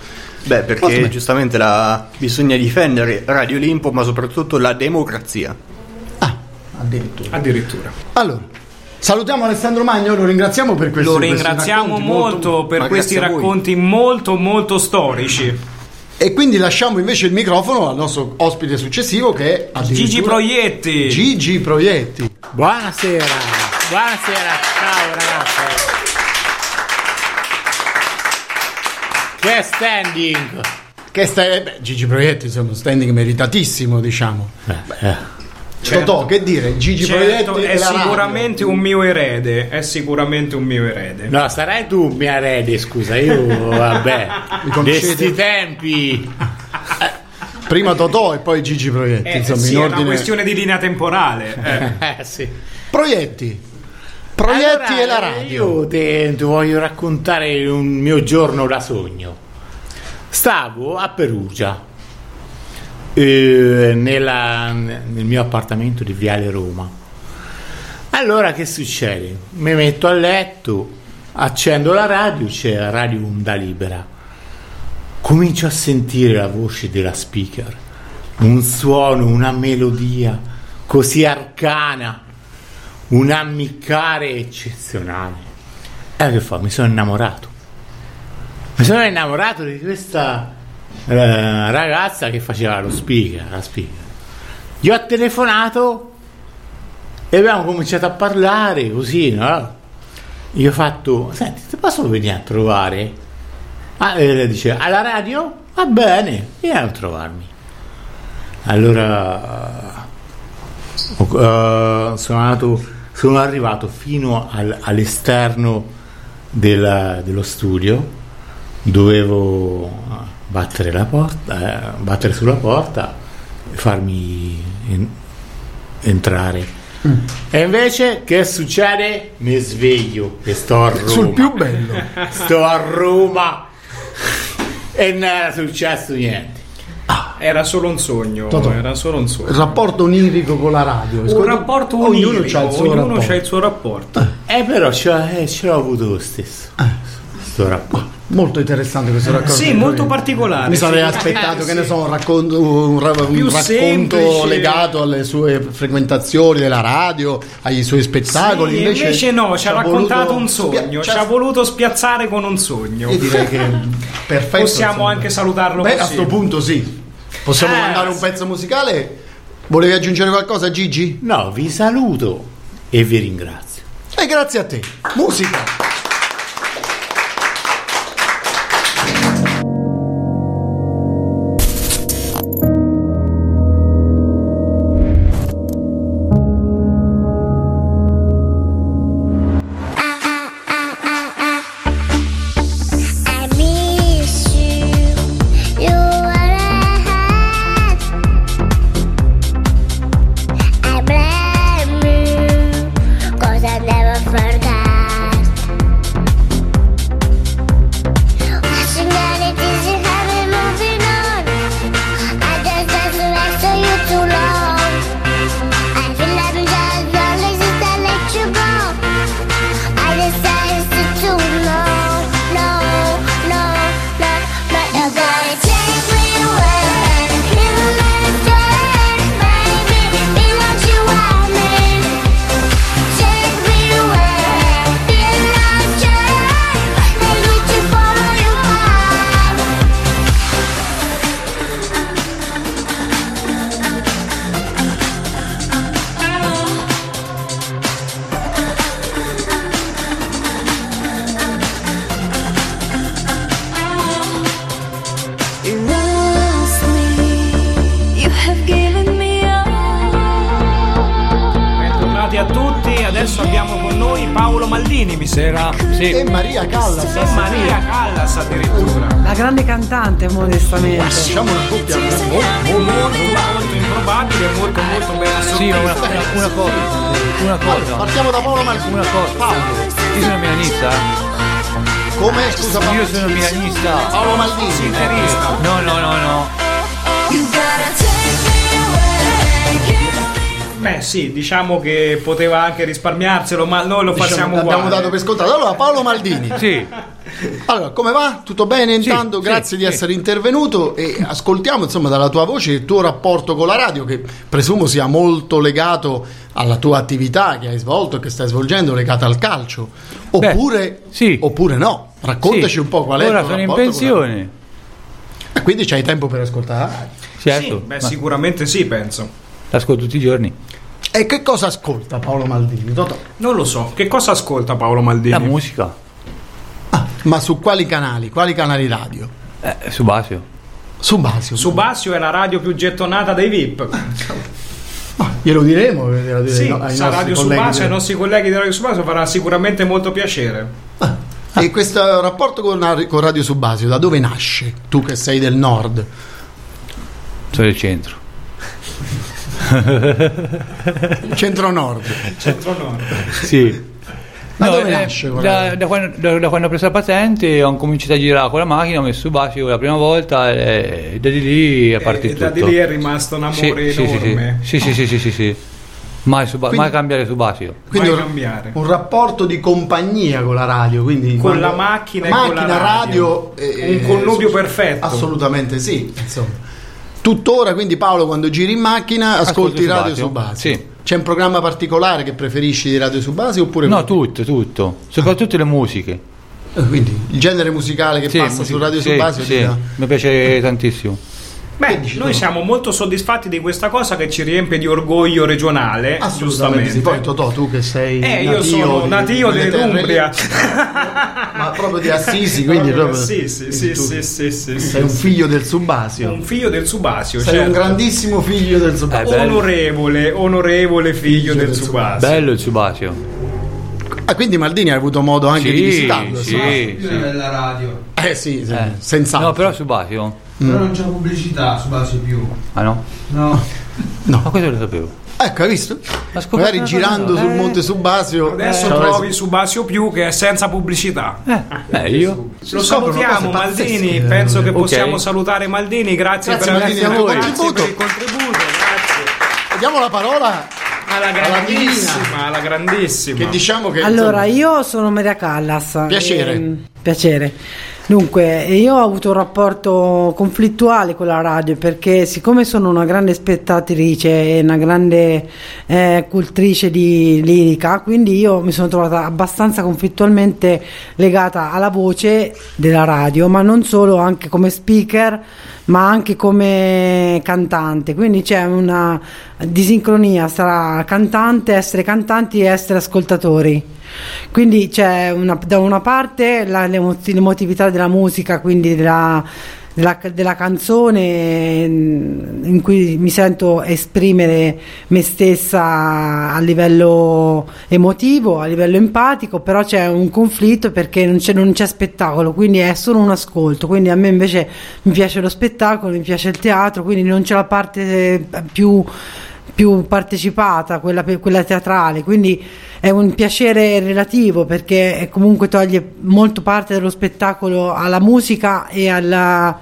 Beh, perché Ottimo. giustamente la- bisogna difendere Radio Olimpo, ma soprattutto la democrazia. Addirittura. Addirittura. Allora, salutiamo Alessandro Magno, lo ringraziamo per questo Lo ringraziamo racconti molto per ma questi racconti molto molto storici. E quindi lasciamo invece il microfono al nostro ospite successivo che è Gigi Proietti. Gigi Proietti. Buonasera, buonasera, ciao ragazzi. Che standing! Che sta- beh, Gigi Proietti, insomma, un standing meritatissimo, diciamo. Totò, che dire? Gigi Certo, Proietti è radio. sicuramente un mio erede, è sicuramente un mio erede. No, sarai tu mia erede, scusa, io vabbè, [LAUGHS] Mi conoscete? questi tempi. Prima Totò e poi Gigi Proietti, Eh, insomma, sì, in è ordine... una questione di linea temporale. eh. [LAUGHS] Eh, sì. Proietti. Proietti Allora, e la radio. Io te, ti voglio raccontare un mio giorno da sogno. Stavo a Perugia, eh, nella- nel mio appartamento di Viale Roma. Allora che succede? Mi metto a letto, accendo la radio, c'è la radio Onda Libera. Comincio a sentire la voce della speaker, un suono, una melodia così arcana, un ammiccare eccezionale. E che fa? Mi sono innamorato. Mi sono innamorato di questa eh, ragazza che faceva lo speaker, la speaker. Gli ho telefonato e abbiamo cominciato a parlare così, no? Io ho fatto, senti, ti posso venire a trovare? Ah, e lei dice, alla radio? Va bene, vieni a trovarmi. Allora eh, sono, andato- sono arrivato fino al- all'esterno della- dello studio, dovevo eh, battere la porta, eh, battere sulla porta e farmi en- entrare. E invece che succede? Mi sveglio e sto a Roma. Sul più bello. [LAUGHS] Sto a Roma e non era successo niente. Era solo un sogno, Totò. era solo un sogno. Il rapporto onirico con la radio. Un rapporto Ognuno onirico, c'ha il suo ognuno rapporto. c'ha il suo rapporto. Eh, però ce, l'ho- eh, ce l'ho avuto lo stesso. Sto rapporto. Molto interessante questo racconto. Sì, molto particolare. Mi sarei sì. aspettato Eh, che ne so, un racconto, un ra- un racconto semplice. legato alle sue frequentazioni della radio, ai suoi spettacoli. Sì, invece, invece, no, ci ha raccontato voluto un sogno, spia- ci ha voluto spiazzare con un sogno. Io direi che [LAUGHS] perfetto. Possiamo insomma. anche salutarlo Beh, così. a sto punto sì. Possiamo Eh, mandare un pezzo musicale? Volevi aggiungere qualcosa, Gigi? No, vi saluto e vi ringrazio. E grazie a te. Musica. Sera. E Maria Callas. E Maria Callas addirittura. La grande cantante, modestamente. Facciamo una coppia Molto, molto, molto improbabile, molto, molto bella Sì, una, una- una cosa. Una cosa. Partiamo da Paolo Maldini. Una cosa. Paolo. Io sono milanista. Come? Scusa, Io sono milanista. Paolo Maldini. Interista. No, no, no, no. Beh, sì, diciamo che poteva anche risparmiarselo, ma noi lo Diciamo, facciamo l'abbiamo uguale. dato per scontato. Allora, Paolo Maldini. Sì. Allora, come va? Tutto bene intanto? sì, Grazie di sì. essere intervenuto e ascoltiamo insomma dalla tua voce il tuo rapporto con la radio che presumo sia molto legato alla tua attività che hai svolto e che stai svolgendo legata al calcio. Oppure, oppure no. Raccontaci Sì. un po' qual è Ora il tuo sono in rapporto con la radio. pensione. E quindi c'hai tempo per ascoltare la radio. Certo. Sì, beh, ma sicuramente sì, penso. L'ascolto tutti i giorni. E che cosa ascolta Paolo Maldini? Totò? Non lo so. Che cosa ascolta Paolo Maldini? La musica. Ma su quali canali? Quali canali radio? Eh, su Basio. Su Basio. Subasio è la radio più gettonata dei VIP. Glielo diremo eh, glielo diremo Sì, ai sa Radio Subasio, ai del- nostri colleghi di Radio Subasio farà sicuramente molto piacere. E questo rapporto con, con Radio Subasio da dove nasce? Tu che sei del nord. Sono del centro. [LAUGHS] Centro-nord. Centro-nord. Sì. Ma No, dove eh, nasce da, da quando, da- da quando ho preso la patente ho cominciato a girare con la macchina, ho messo su Basio la prima volta e da di lì è partito E da di lì è rimasto un Sì, amore sì, sì, enorme. Sì, sì, sì, sì, sì, sì. Mai, su, Ba- Quindi- mai cambiare su Basio. Quindi Mai un, cambiare. un rapporto di compagnia con la radio, quindi Con la macchina e con la macchina, radio. radio, Un connubio perfetto. Assolutamente sì, insomma. Tuttora, quindi Paolo, quando giri in macchina ascolti Ascolto Radio Subasio. Subasio. Sì. C'è un programma particolare che preferisci di Radio Subasio oppure No, tutto, tutto. Soprattutto le musiche. Eh, Quindi il genere musicale che Sì, passa musica- su Radio sì, Subasio sì, ti dà- mi piace tantissimo. Beh, noi siamo molto soddisfatti di questa cosa che ci riempie di orgoglio regionale. Assolutamente sì. Poi Totò, tu che sei Eh, io sono di- natio dell'Umbria. ma proprio di Assisi, quindi Proprio Sì, sì, sì, sì, sì, sì, sei un figlio del Subasio. Un figlio del Subasio, Sei certo. un grandissimo figlio del Subasio. onorevole, onorevole figlio, del Subasio. Bello il Subasio. Ah, quindi Maldini ha avuto modo anche Sì, di visitarlo. sì, sì. della radio. Eh sì, sì, Eh. senza. No, però Subasio. Però non c'è pubblicità su base più. Ah no? No. [LAUGHS] No. Ma questo lo sapevo. Ecco, hai visto? Magari girando cosa, sul eh. Monte Subasio Adesso trovi Subasio più che è senza pubblicità. Eh, io? Lo salutiamo. Maldini, penso che Ok. possiamo salutare Maldini, grazie, Grazie, per, Maldini, per il contributo, grazie. Diamo la parola alla grandissima, alla grandissima. Che diciamo che Allora, insomma, io sono Maria Callas. Piacere. Ehm, piacere. Dunque, io ho avuto un rapporto conflittuale con la radio perché siccome sono una grande spettatrice e una grande eh, cultrice di lirica, quindi io mi sono trovata abbastanza conflittualmente legata alla voce della radio, ma non solo, anche come speaker, ma anche come cantante. Quindi c'è una disincronia tra cantante, essere cantanti e essere ascoltatori. Quindi c'è una- da una parte la- l'emo- l'emotività della musica, quindi della, della- della canzone mm, in cui mi sento esprimere me stessa a livello emotivo, a livello empatico, però c'è un conflitto perché non c'è, non c'è spettacolo, quindi è solo un ascolto. Quindi a me invece mi piace lo spettacolo, mi piace il teatro, quindi non c'è la parte eh, più più partecipata, quella, quella teatrale, quindi è un piacere relativo perché comunque toglie molto parte dello spettacolo alla musica e alla,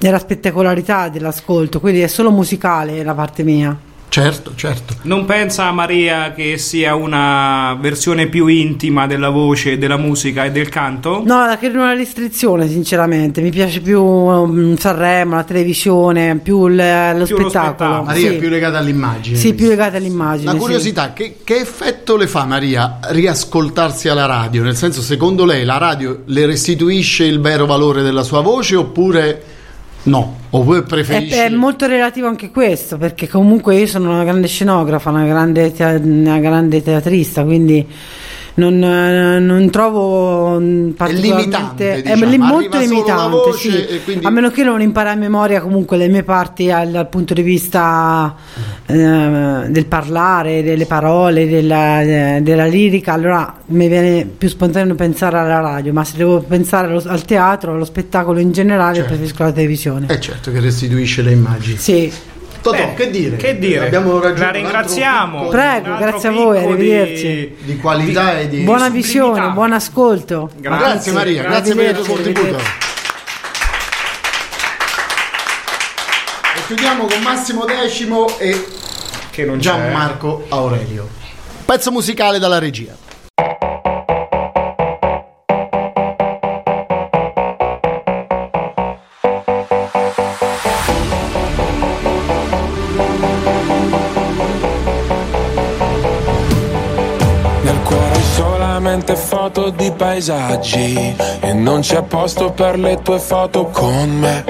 alla spettacolarità dell'ascolto, quindi è solo musicale la parte mia. Certo, certo. Non pensa Maria che sia una versione più intima della voce, della musica e del canto? No, la credo una restrizione sinceramente, mi piace più um, Sanremo, la televisione, più il- lo Più lo spettacolo. Maria sì. è più legata all'immagine. Sì, più legata all'immagine. Una sì. curiosità, che, che effetto le fa Maria riascoltarsi alla radio? Nel senso, secondo lei la radio le restituisce il vero valore della sua voce oppure no? Oppure È, preferisce... è molto relativo anche questo, perché comunque io sono una grande scenografa, una grande, tea- una grande teatrista, quindi non, eh, non trovo mm, particolarmente... limitante, è diciamo, li- arriva molto solo la limitante, voce sì. quindi- a meno che non impara a memoria comunque le mie parti al, dal punto di vista eh, del parlare, delle parole, della, eh, della lirica, allora mi viene più spontaneo pensare alla radio, ma se devo pensare allo- al teatro, allo spettacolo in generale, Certo. preferisco la televisione. È certo che restituisce le immagini. Sì. Totò, Beh, che dire? Che dire? Abbiamo raggiunto La ringraziamo. Prego, grazie a voi, arrivederci. di- di qualità e di Buona sublimità. visione, buon ascolto. Grazie, Maria, grazie per il tuo contributo. E chiudiamo con Massimo Decimo e Che non c'è. Gianmarco Aurelio. Pezzo musicale dalla regia. Solamente foto di paesaggi e non c'è posto per le tue foto con me.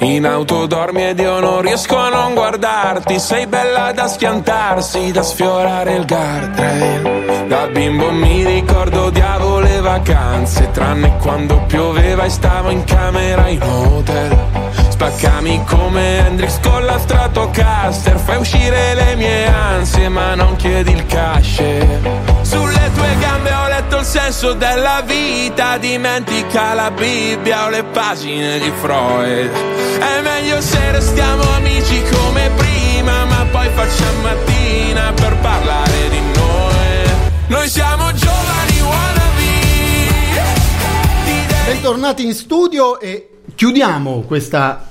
In auto dormi ed io non riesco a non guardarti, sei bella da schiantarsi, da sfiorare il guardrail. Da bimbo mi ricordo odiavo le vacanze, tranne quando pioveva e stavo in camera in hotel. Spaccami come Hendrix con la Stratocaster Fai uscire le mie ansie ma non chiedi il cash il senso della vita Dimentica la Bibbia o le pagine di Freud. È meglio se restiamo amici come prima Ma poi facciamo mattina per parlare di noi. Noi siamo giovani wannabe. Bentornati in studio e chiudiamo questa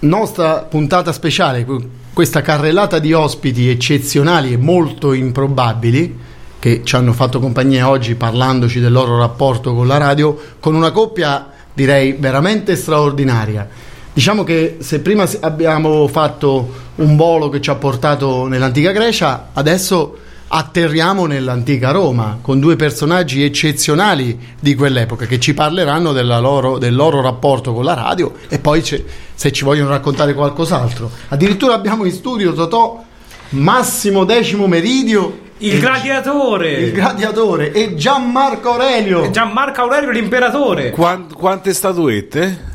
nostra puntata speciale, questa carrellata di ospiti eccezionali e molto improbabili che ci hanno fatto compagnia oggi parlandoci del loro rapporto con la radio, con una coppia direi veramente straordinaria. Diciamo che se prima abbiamo fatto un volo che ci ha portato nell'antica Grecia, adesso atterriamo nell'antica Roma con due personaggi eccezionali di quell'epoca che ci parleranno loro- del loro rapporto con la radio e poi se ci vogliono raccontare qualcos'altro. Addirittura abbiamo in studio Totò Massimo Decimo Meridio. Il gladiatore. Il gladiatore e Gianmarco Aurelio. Gianmarco Aurelio l'imperatore. quante statuette?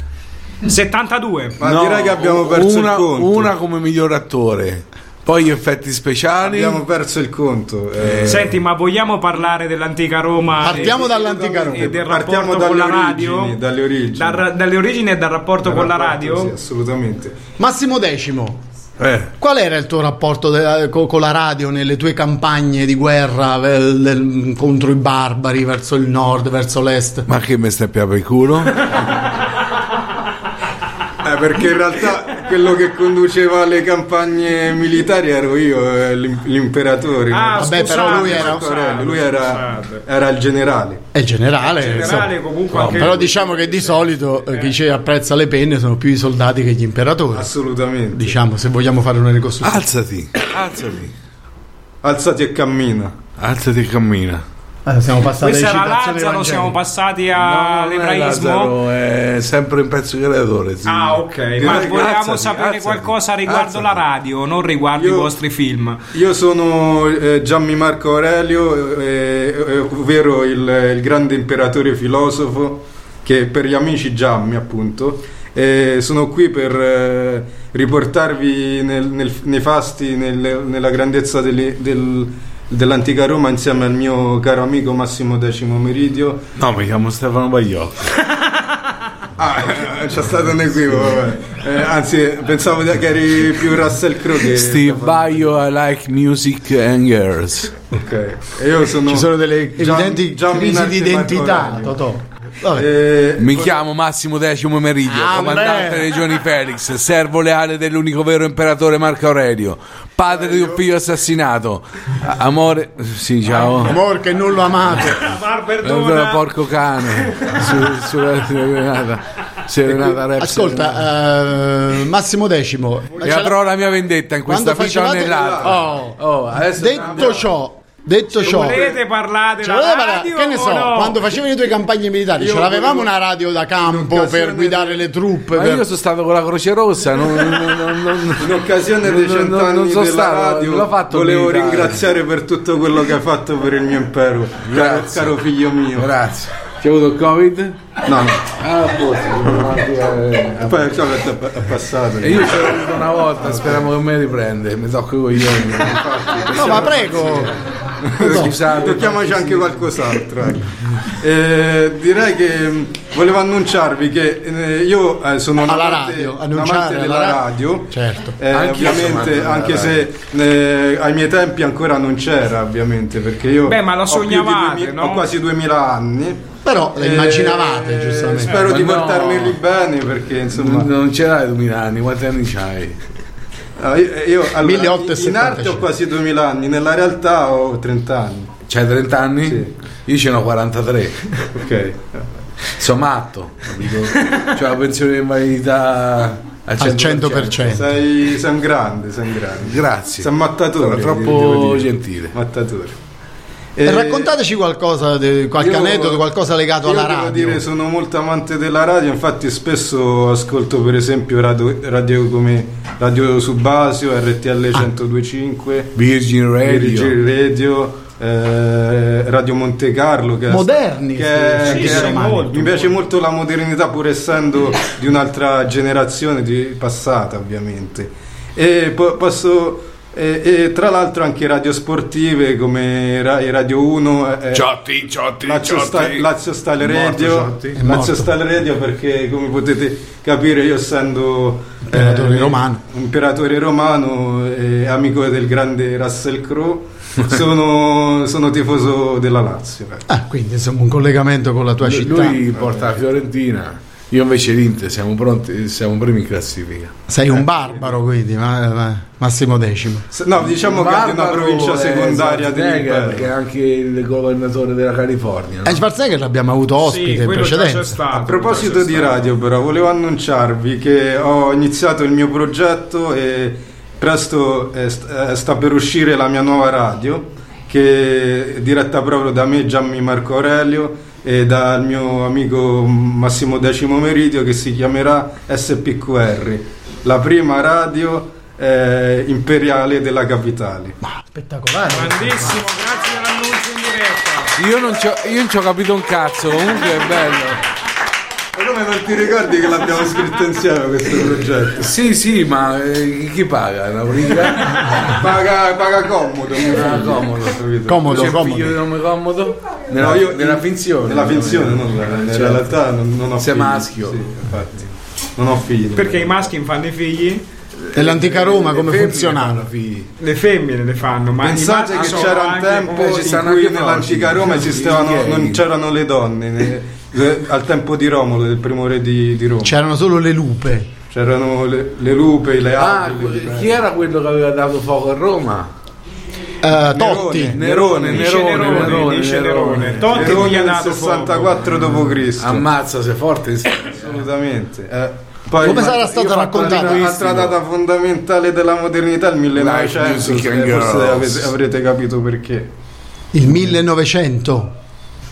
72. No, una, Una come miglior attore. Poi gli effetti speciali. Abbiamo perso il conto. eh. Senti, ma vogliamo parlare dell'antica Roma? Partiamo e- dall'antica Roma. E del Partiamo rapporto con dalle la radio? origini, dalle origini. Dal- dalle origini e dal rapporto con la radio? Sì, assolutamente. Massimo Decimo. Eh. Qual era il tuo rapporto de- co- con la radio nelle tue campagne di guerra eh, del- contro i barbari verso il nord, verso l'est? Ma che mi stai per il culo? [LAUGHS] Eh, perché in realtà quello che conduceva le campagne militari ero io, eh, l'im- l'imperatore. Ah, Vabbè, però lui era- Aurelio, lui era, era il generale. È il generale. Il generale comunque No, anche però lui. diciamo che di solito eh, chi ci apprezza le penne sono più i soldati che gli imperatori. Assolutamente. Diciamo, se vogliamo fare una ricostruzione. Alzati, alzati. Alzati e cammina. Alzati e cammina. Eh, siamo passati Questo alle era Lazzaro, siamo passati è all'ebraismo. Lazzaro, è sempre un pezzo creatore. sì. Ah, ok. Direi Ma volevamo alzati, sapere alzati, qualcosa riguardo la radio, non riguardo i vostri film. Io sono eh, Gianni Marco Aurelio, eh, eh, ovvero il, il grande imperatore filosofo, che per gli amici Giammi appunto. E sono qui per eh, riportarvi nel- nel- nei fasti, nel- nella grandezza delle- del- dell'antica Roma insieme al mio caro amico Massimo Decimo Meridio. No, mi chiamo Stefano Bagliocco. [LAUGHS] Ah, eh, c'è stato un equivoco. Eh, anzi, pensavo che eri più Russell Crowe che Steve Baio, I like music and girls. Ok. E io sono Ci sono delle Gian- evidenti crisi di identità. Totò. Vabbè. Eh, Mi chiamo Massimo Decimo Meridio, Ah, comandante beh. Regioni Felix, servo leale dell'unico vero imperatore Marco Aurelio, padre di un figlio assassinato. Amore, sì, ciao. Amor che non lo amate. Mar Perdona, porco cane. Su- sulla serenata. Serenata rap. Ascolta, eh, Massimo Decimo. E avrò la mia vendetta in questa vita facevate- nell'altra. Oh. Oh, detto ciò, detto ciò, Volete parlare ce della radio che ne so, no? quando facevi le tue campagne militari, Io ce l'avevamo volevo- una radio da campo per guidare le truppe. Ma per- io sono stato con la Croce Rossa, non, non- non- non- in occasione dei cent'anni non sono della stato, radio fatto volevo militare. ringraziare per tutto quello che hai fatto per il mio impero caro, Grazie. caro figlio mio Grazie. Ci hai avuto il Covid? no no Ah, a posto. poi ciò che è è passato E io ce l'ho avuto una volta, speriamo che me riprende, mi tocco i coglioni. No, ma prego. [LAUGHS] Scusate. tocchiamoci anche qualcos'altro ecco. Eh, direi che mh, volevo annunciarvi che eh, io eh, sono un Alla amante, radio, un annunciare amante alla della radio. radio Certo. Eh, amante ovviamente anche se eh, ai miei tempi ancora non c'era ovviamente perché io Beh, ma ho di sognavate, 2000 no? ho quasi 2000 anni Però la Eh, immaginavate, giustamente. spero Eh, di ma no. portarmeli bene perché insomma Non ce l'hai 2000 anni, quanti anni c'hai? Ah, io, io allora, 1875. in arte ho quasi 2000 anni nella realtà ho 30 anni C'hai 30 anni? Sì. Io ce ne ho 43. ok Sono matto? C'ho la pensione di invalidità al 100%. 100%. sei, sei un grande sei un grande Grazie. sei un mattatore Sono devo troppo dire. gentile. mattatore E Eh, raccontateci qualcosa, qualche io- aneddoto, qualcosa legato io alla devo radio. dire sono molto amante della radio infatti spesso ascolto per esempio radio, radio come Radio Subasio RTL 1025 Virgin Radio. Virgin Radio eh, Radio Monte Carlo che Moderni, che è- sì, che sì, molto, mi piace molto la modernità pur essendo di un'altra generazione di passata ovviamente e po- posso e, e tra l'altro anche radio sportive come Ra- Radio 1 eh, Ciotti, Ciotti, Lazio, Ciotti. Sta- Lazio Style Morto Radio morto. Lazio Style Radio perché come potete capire io essendo Imperatore eh, romano. imperatore romano e amico del grande Russell Crowe [LAUGHS] sono, sono tifoso della Lazio. Ah, quindi insomma un collegamento con la tua Lui- città. Lui porta la Fiorentina, io invece l'Inter, siamo pronti, siamo primi in classifica. Sei un barbaro quindi, ma- ma- Massimo Decimo. No diciamo che è di una provincia secondaria dell'impero che è anche il governatore della California. no? E Schwarzenegger l'abbiamo avuto ospite in già c'è precedenza. stato. A proposito di radio, però, volevo annunciarvi che ho iniziato il mio progetto e presto eh, eh, sta per uscire la mia nuova radio, che è diretta proprio da me, Gianni Marco Aurelio, e dal mio amico Massimo Decimo Meridio, che si chiamerà SPQR, la prima radio eh, imperiale della capitale. Spettacolare. Grandissimo, grazie dell'annuncio in diretta. Io non, c'ho, io non ci ho capito un cazzo, comunque è bello. Ma come non ti ricordi che l'abbiamo scritto insieme questo progetto? Sì, sì, ma eh, chi paga? La politica? [LAUGHS] Paga, paga comodo, figlio. comodo. Capito? Comodo, C'è comodo. figlio di nome comodo? Nella, No, io- nella finzione. Nella finzione, non nella, nella Certo. realtà non, non ho Sei figli. maschio. Sì, infatti. Non ho figli. Perché i maschi fanno i figli, Nell'antica Roma come funzionava? le femmine le fanno, ma Pensate che c'era un tempo in stanno cui anche nell'antica Roma esistevano, non c'erano le donne, al tempo di Romolo, del primo re di, di Roma. C'erano solo le lupe. C'erano le, le lupe, le Ah, api. le- chi era quello che aveva dato fuoco a Roma? Eh, Totti. Nerone, Nerone, Nerone, Nerone, Nerone. Nerone. Totti Nerone gli ha nel dato 64 d.C. Ammazza, sei forte. Assolutamente. Eh, poi Come sarà stata raccontata? Un'altra data fondamentale della modernità, il 1900. music e and forse avete- avrete capito perché. Il 1900.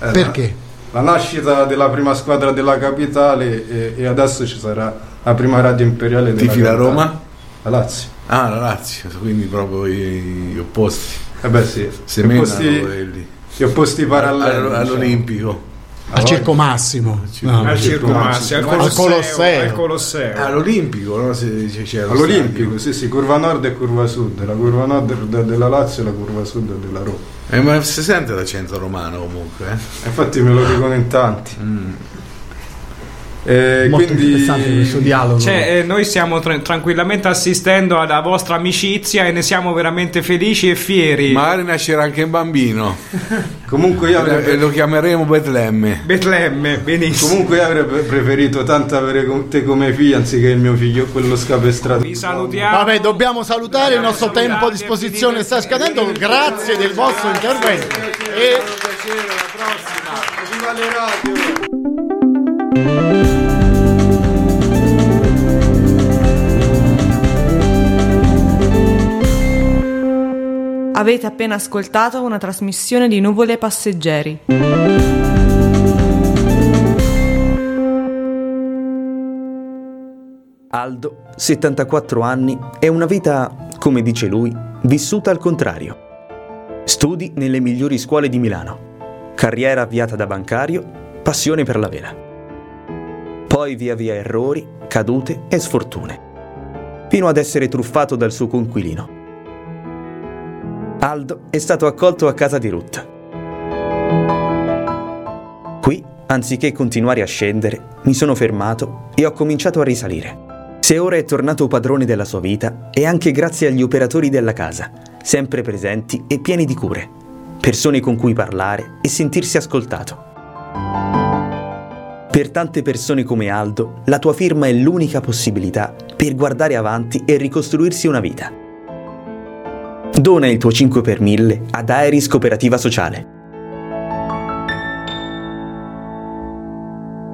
Eh, Perché? La nascita della prima squadra della capitale e, e adesso ci sarà la prima radio imperiale della Tifi la capitale. Roma? La Lazio. Ah, la Lazio, quindi proprio gli opposti. Eh beh sì, opposti, gli opposti paralleli. All- diciamo. Al Circo Massimo. No. al Circo Massimo, al Al Colosseo, al Colosseo. All'Olimpico, no? Se- se lo All'Olimpico, sì, sì, curva nord e curva sud. La curva nord de- della Lazio e la curva sud della Roma. Eh, ma si sente l'accento romano comunque, eh? Infatti me lo dicono in tanti. Eh, Molto quindi interessante questo dialogo. Cioè, eh, noi stiamo tra- tranquillamente assistendo alla vostra amicizia e ne siamo veramente felici e fieri. Magari nascerà anche un bambino. [LAUGHS] Comunque io avrei, lo chiameremo Betlemme. Betlemme, benissimo. comunque io avrei pre- preferito tanto avere con- te come figlio anziché il mio figlio, quello scapestrato. Vi salutiamo. Vabbè, dobbiamo salutare, il nostro tempo a disposizione sta scadendo. Grazie del vostro intervento. E Viva le radio! Avete appena ascoltato una trasmissione di Nuvole Passeggeri. Aldo, 74 anni, è una vita, come dice lui, vissuta al contrario. Studi nelle migliori scuole di Milano, carriera avviata da bancario, passione per la vela. Poi via via errori, cadute e sfortune, fino ad essere truffato dal suo conquilino. Aldo è stato accolto a casa di Ruth. Qui, anziché continuare a scendere, mi sono fermato e ho cominciato a risalire. Se ora è tornato padrone della sua vita, è anche grazie agli operatori della casa, sempre presenti e pieni di cure, persone con cui parlare e sentirsi ascoltato. Per tante persone come Aldo, la tua firma è l'unica possibilità per guardare avanti e ricostruirsi una vita. Dona il tuo 5 per 1000 ad Aeris Cooperativa Sociale.